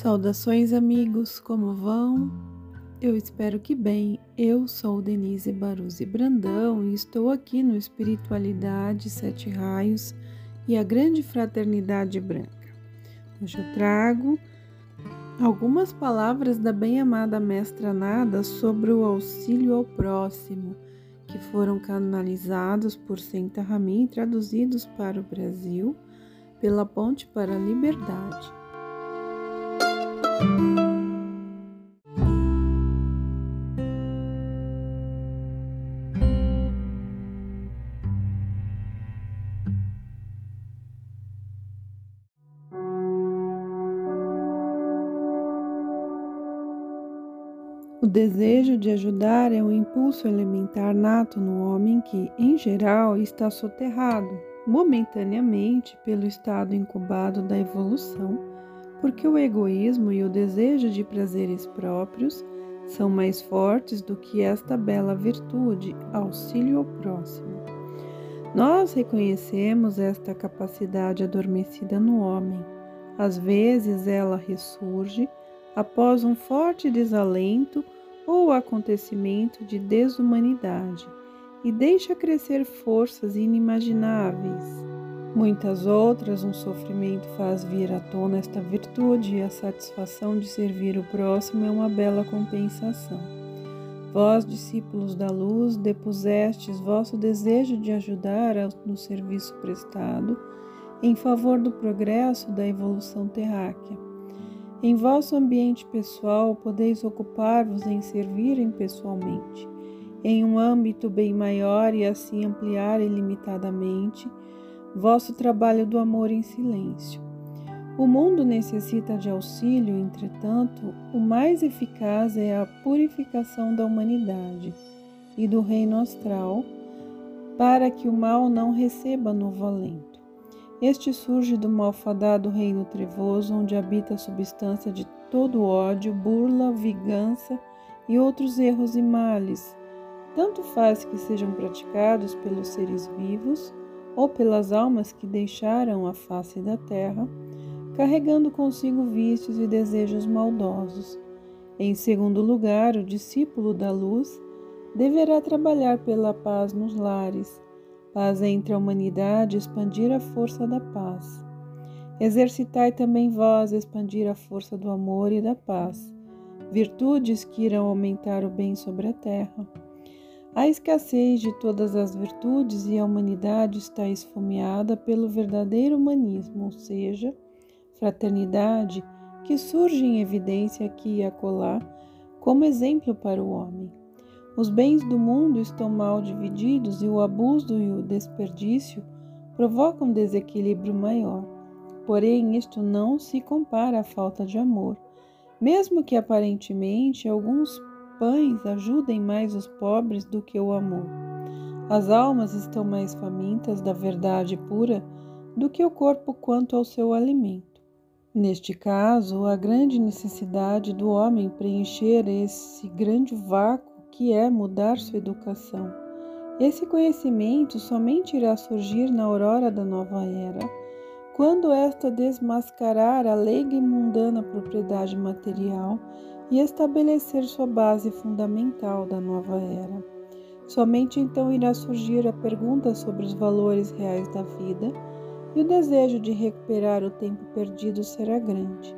Saudações, amigos, como vão? Eu espero que bem. Eu sou Denise Baruzzi Brandão e estou aqui no Espiritualidade Sete Raios e a Grande Fraternidade Branca. Hoje eu trago algumas palavras da bem-amada Mestra Nada sobre o auxílio ao próximo, que foram canalizados por Senta Ramin e traduzidos para o Brasil pela Ponte para a Liberdade. O desejo de ajudar é um impulso elementar nato no homem que, em geral, está soterrado momentaneamente pelo estado incubado da evolução porque o egoísmo e o desejo de prazeres próprios são mais fortes do que esta bela virtude, auxílio ao próximo. Nós reconhecemos esta capacidade adormecida no homem. Às vezes ela ressurge após um forte desalento ou acontecimento de desumanidade e deixa crescer forças inimagináveis Muitas outras, um sofrimento faz vir à tona esta virtude e a satisfação de servir o próximo é uma bela compensação. Vós, discípulos da luz, depusestes vosso desejo de ajudar no serviço prestado em favor do progresso da evolução terráquea. Em vosso ambiente pessoal, podeis ocupar-vos em servirem pessoalmente, em um âmbito bem maior e assim ampliar ilimitadamente vosso trabalho do amor em silêncio. O mundo necessita de auxílio, entretanto, o mais eficaz é a purificação da humanidade e do reino astral, para que o mal não receba novo alento. Este surge do malfadado reino trevoso, onde habita a substância de todo ódio, burla, vingança e outros erros e males. Tanto faz que sejam praticados pelos seres vivos ou pelas almas que deixaram a face da terra, carregando consigo vícios e desejos maldosos. Em segundo lugar, o discípulo da luz deverá trabalhar pela paz nos lares, paz entre a humanidade, expandir a força da paz. Exercitai também vós expandir a força do amor e da paz, virtudes que irão aumentar o bem sobre a terra. A escassez de todas as virtudes e a humanidade está esfomeada pelo verdadeiro humanismo, ou seja, fraternidade, que surge em evidência aqui e acolá como exemplo para o homem. Os bens do mundo estão mal divididos e o abuso e o desperdício provocam desequilíbrio maior. Porém, isto não se compara à falta de amor, mesmo que aparentemente alguns pães ajudem mais os pobres do que o amor. As almas estão mais famintas da verdade pura do que o corpo quanto ao seu alimento. Neste caso, a grande necessidade do homem preencher esse grande vácuo que é mudar sua educação. Esse conhecimento somente irá surgir na aurora da nova era, quando esta desmascarar a leiga e mundana propriedade material e estabelecer sua base fundamental da nova era. Somente então irá surgir a pergunta sobre os valores reais da vida e o desejo de recuperar o tempo perdido será grande.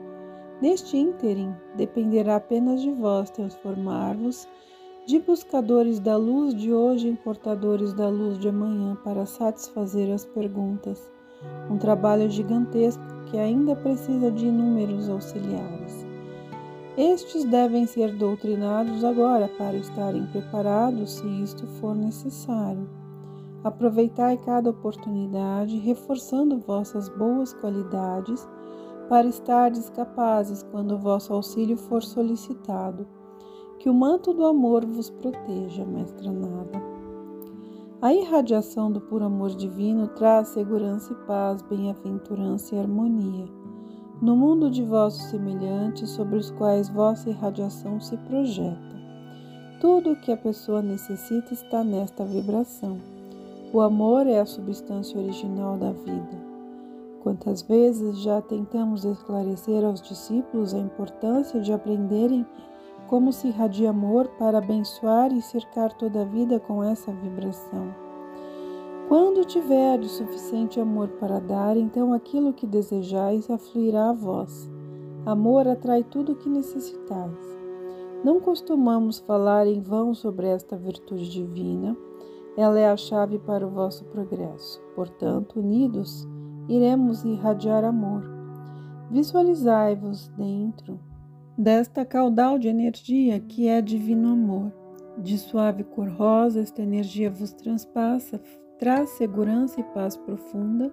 Neste ínterim, dependerá apenas de vós transformar-vos de buscadores da luz de hoje em portadores da luz de amanhã para satisfazer as perguntas. Um trabalho gigantesco que ainda precisa de inúmeros auxiliares. Estes devem ser doutrinados agora para estarem preparados se isto for necessário. Aproveitai cada oportunidade, reforçando vossas boas qualidades, para estardes capazes quando o vosso auxílio for solicitado. Que o manto do amor vos proteja, mestra Nada. A irradiação do puro amor divino traz segurança e paz, bem-aventurança e harmonia no mundo de vossos semelhantes sobre os quais vossa irradiação se projeta. Tudo o que a pessoa necessita está nesta vibração. O amor é a substância original da vida. Quantas vezes já tentamos esclarecer aos discípulos a importância de aprenderem como se irradia amor para abençoar e cercar toda a vida com essa vibração. Quando tiverdes suficiente amor para dar, então aquilo que desejais afluirá a vós. Amor atrai tudo o que necessitais. Não costumamos falar em vão sobre esta virtude divina, ela é a chave para o vosso progresso. Portanto, unidos, iremos irradiar amor. Visualizai-vos dentro desta caudal de energia que é divino amor. De suave cor rosa, esta energia vos transpassa, traz segurança e paz profunda,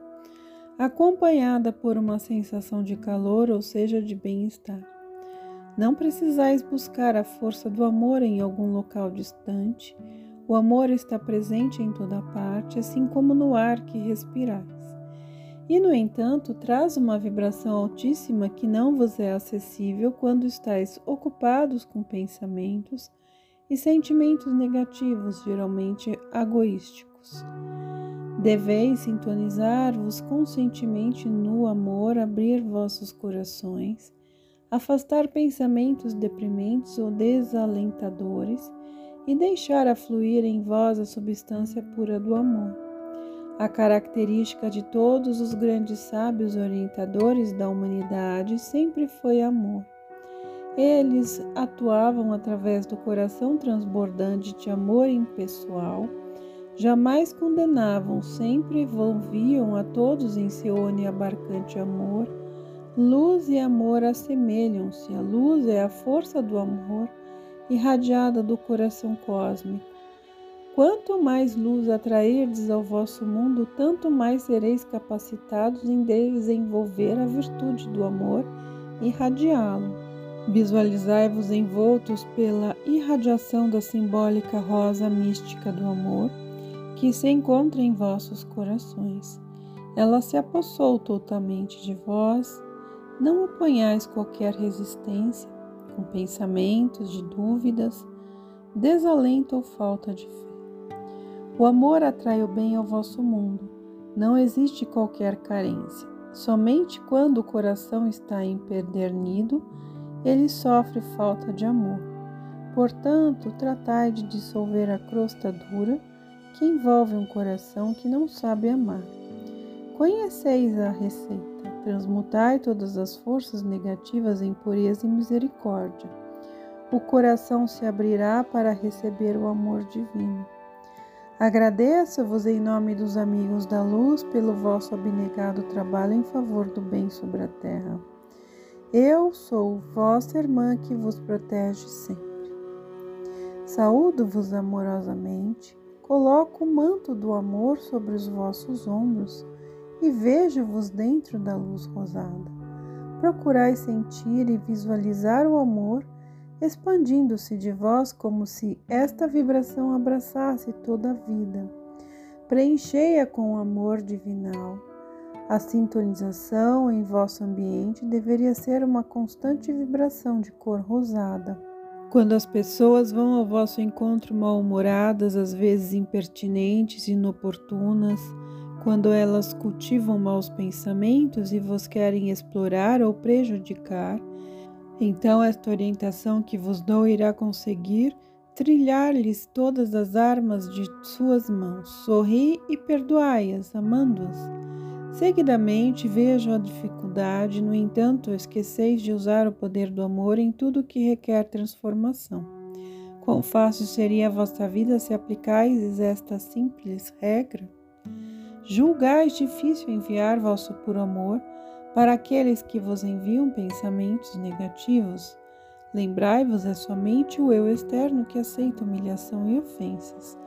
acompanhada por uma sensação de calor, ou seja, de bem-estar. Não precisais buscar a força do amor em algum local distante. O amor está presente em toda parte, assim como no ar que respirais e, no entanto, traz uma vibração altíssima que não vos é acessível quando estáis ocupados com pensamentos e sentimentos negativos, geralmente egoísticos. Deveis sintonizar-vos conscientemente no amor, abrir vossos corações, afastar pensamentos deprimentes ou desalentadores e deixar afluir em vós a substância pura do amor. A característica de todos os grandes sábios orientadores da humanidade sempre foi amor. Eles atuavam através do coração transbordante de amor impessoal, jamais condenavam, sempre envolviam a todos em seu oniabarcante amor. Luz e amor assemelham-se. A luz é a força do amor irradiada do coração cósmico. Quanto mais luz atrairdes ao vosso mundo, tanto mais sereis capacitados em desenvolver a virtude do amor e irradiá-lo. Visualizai-vos envoltos pela irradiação da simbólica rosa mística do amor que se encontra em vossos corações. Ela se apossou totalmente de vós. Não oponhais qualquer resistência com pensamentos de dúvidas, desalento ou falta de fé. O amor atrai o bem ao vosso mundo. Não existe qualquer carência. Somente quando o coração está empedernido, ele sofre falta de amor. Portanto, tratai de dissolver a crosta dura que envolve um coração que não sabe amar. Conheceis a receita. Transmutai todas as forças negativas em pureza e misericórdia. O coração se abrirá para receber o amor divino. Agradeço-vos em nome dos amigos da luz pelo vosso abnegado trabalho em favor do bem sobre a terra. Eu sou vossa irmã que vos protege sempre. Saúdo-vos amorosamente, coloco o manto do amor sobre os vossos ombros e vejo-vos dentro da luz rosada. Procurai sentir e visualizar o amor expandindo-se de vós como se esta vibração abraçasse toda a vida. Preenchei-a com o amor divinal. A sintonização em vosso ambiente deveria ser uma constante vibração de cor rosada. Quando as pessoas vão ao vosso encontro mal-humoradas, às vezes impertinentes inoportunas, quando elas cultivam maus pensamentos e vos querem explorar ou prejudicar, então esta orientação que vos dou irá conseguir trilhar-lhes todas as armas de suas mãos. Sorri e perdoai-as, amando-as. Seguidamente vejo a dificuldade, no entanto, esqueceis de usar o poder do amor em tudo que requer transformação. Quão fácil seria a vossa vida se aplicais esta simples regra? Julgais difícil enviar vosso puro amor para aqueles que vos enviam pensamentos negativos, lembrai-vos é somente o eu externo que aceita humilhação e ofensas.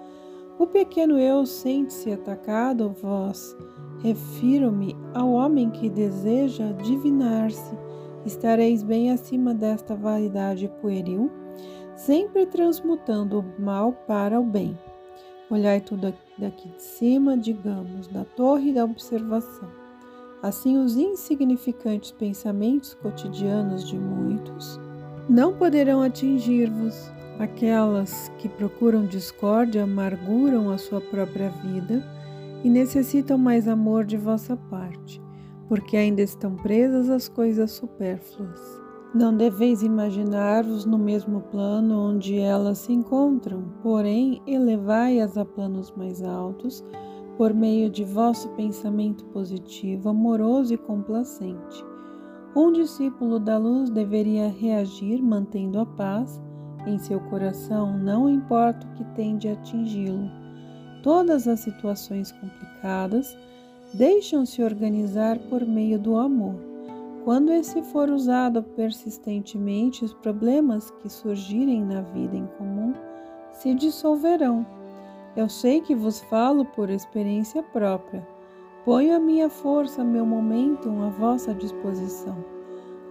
O pequeno eu sente-se atacado, vós refiro-me ao homem que deseja divinar-se. Estareis bem acima desta vaidade pueril, sempre transmutando o mal para o bem. Olhai tudo daqui de cima, digamos, da torre da observação. Assim, os insignificantes pensamentos cotidianos de muitos não poderão atingir-vos. Aquelas que procuram discórdia amarguram a sua própria vida e necessitam mais amor de vossa parte. porque ainda estão presas às coisas supérfluas. Não deveis imaginar-vos no mesmo plano onde elas se encontram, porém elevai-as a planos mais altos por meio de vosso pensamento positivo, amoroso e complacente. Um discípulo da luz deveria reagir mantendo a paz em seu coração, não importa o que tende a atingi-lo. Todas as situações complicadas deixam-se organizar por meio do amor. Quando esse for usado persistentemente, os problemas que surgirem na vida em comum se dissolverão. Eu sei que vos falo por experiência própria. Ponho a minha força, meu momento à vossa disposição.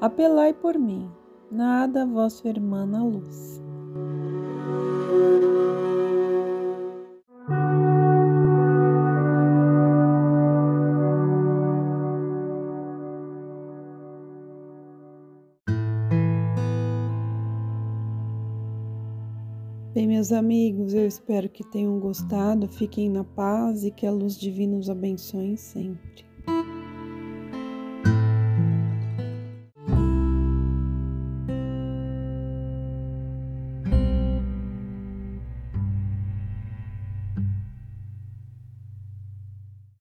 Apelai por mim. Nada, vossa irmã na luz. Bem, meus amigos, eu espero que tenham gostado. Fiquem na paz e que a luz divina os abençoe sempre.